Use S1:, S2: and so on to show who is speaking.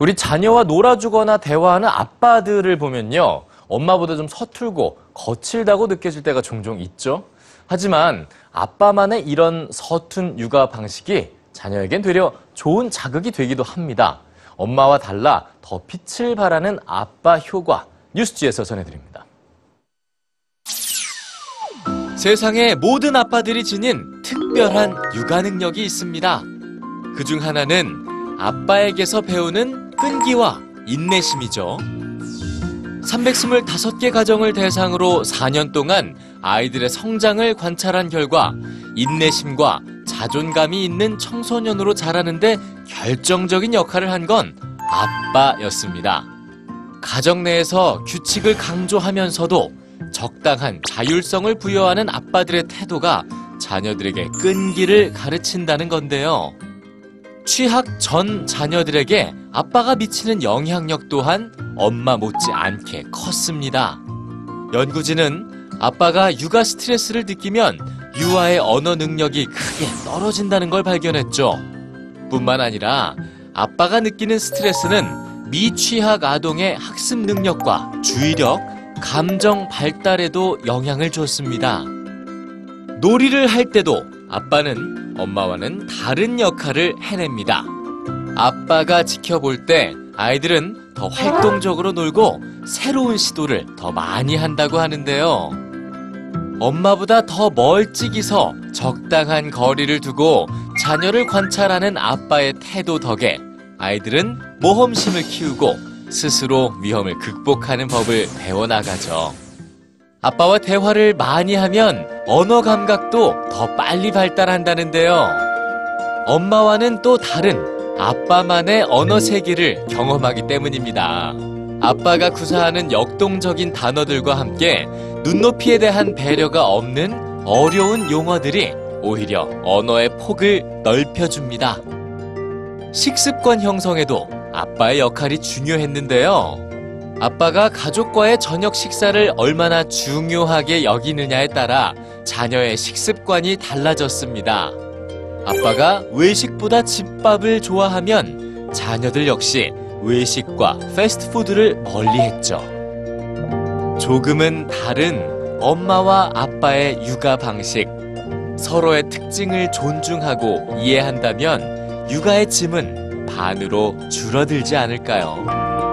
S1: 우리 자녀와 놀아주거나 대화하는 아빠들을 보면요. 엄마보다 좀 서툴고 거칠다고 느껴질 때가 종종 있죠. 하지만 아빠만의 이런 서툰 육아 방식이 자녀에겐 되려 좋은 자극이 되기도 합니다. 엄마와 달라 더 빛을 발하는 아빠 효과 뉴스지에서 전해드립니다. 세상의 모든 아빠들이 지닌 특별한 육아 능력이 있습니다. 그 중 하나는 아빠에게서 배우는 끈기와 인내심이죠. 325개 가정을 대상으로 4년 동안 아이들의 성장을 관찰한 결과 인내심과 자존감이 있는 청소년으로 자라는데 결정적인 역할을 한 건 아빠였습니다. 가정 내에서 규칙을 강조하면서도 적당한 자율성을 부여하는 아빠들의 태도가 자녀들에게 끈기를 가르친다는 건데요. 취학 전 자녀들에게 아빠가 미치는 영향력 또한 엄마 못지 않게 컸습니다. 연구진은 아빠가 육아 스트레스를 느끼면 유아의 언어 능력이 크게 떨어진다는 걸 발견했죠. 뿐만 아니라 아빠가 느끼는 스트레스는 미취학 아동의 학습 능력과 주의력, 감정 발달에도 영향을 줬습니다. 놀이를 할 때도 아빠는 엄마와는 다른 역할을 해냅니다. 아빠가 지켜볼 때 아이들은 더 활동적으로 놀고 새로운 시도를 더 많이 한다고 하는데요. 엄마보다 더 멀찍이 서 적당한 거리를 두고 자녀를 관찰하는 아빠의 태도 덕에 아이들은 모험심을 키우고 스스로 위험을 극복하는 법을 배워나가죠. 아빠와 대화를 많이 하면 언어 감각도 더 빨리 발달한다는데요. 엄마와는 또 다른 아빠만의 언어 세계를 경험하기 때문입니다. 아빠가 구사하는 역동적인 단어들과 함께 눈높이에 대한 배려가 없는 어려운 용어들이 오히려 언어의 폭을 넓혀줍니다. 식습관 형성에도 아빠의 역할이 중요했는데요. 아빠가 가족과의 저녁 식사를 얼마나 중요하게 여기느냐에 따라 자녀의 식습관이 달라졌습니다. 아빠가 외식보다 집밥을 좋아하면 자녀들 역시 외식과 패스트푸드를 멀리했죠. 조금은 다른 엄마와 아빠의 육아 방식, 서로의 특징을 존중하고 이해한다면 육아의 짐은 반으로 줄어들지 않을까요?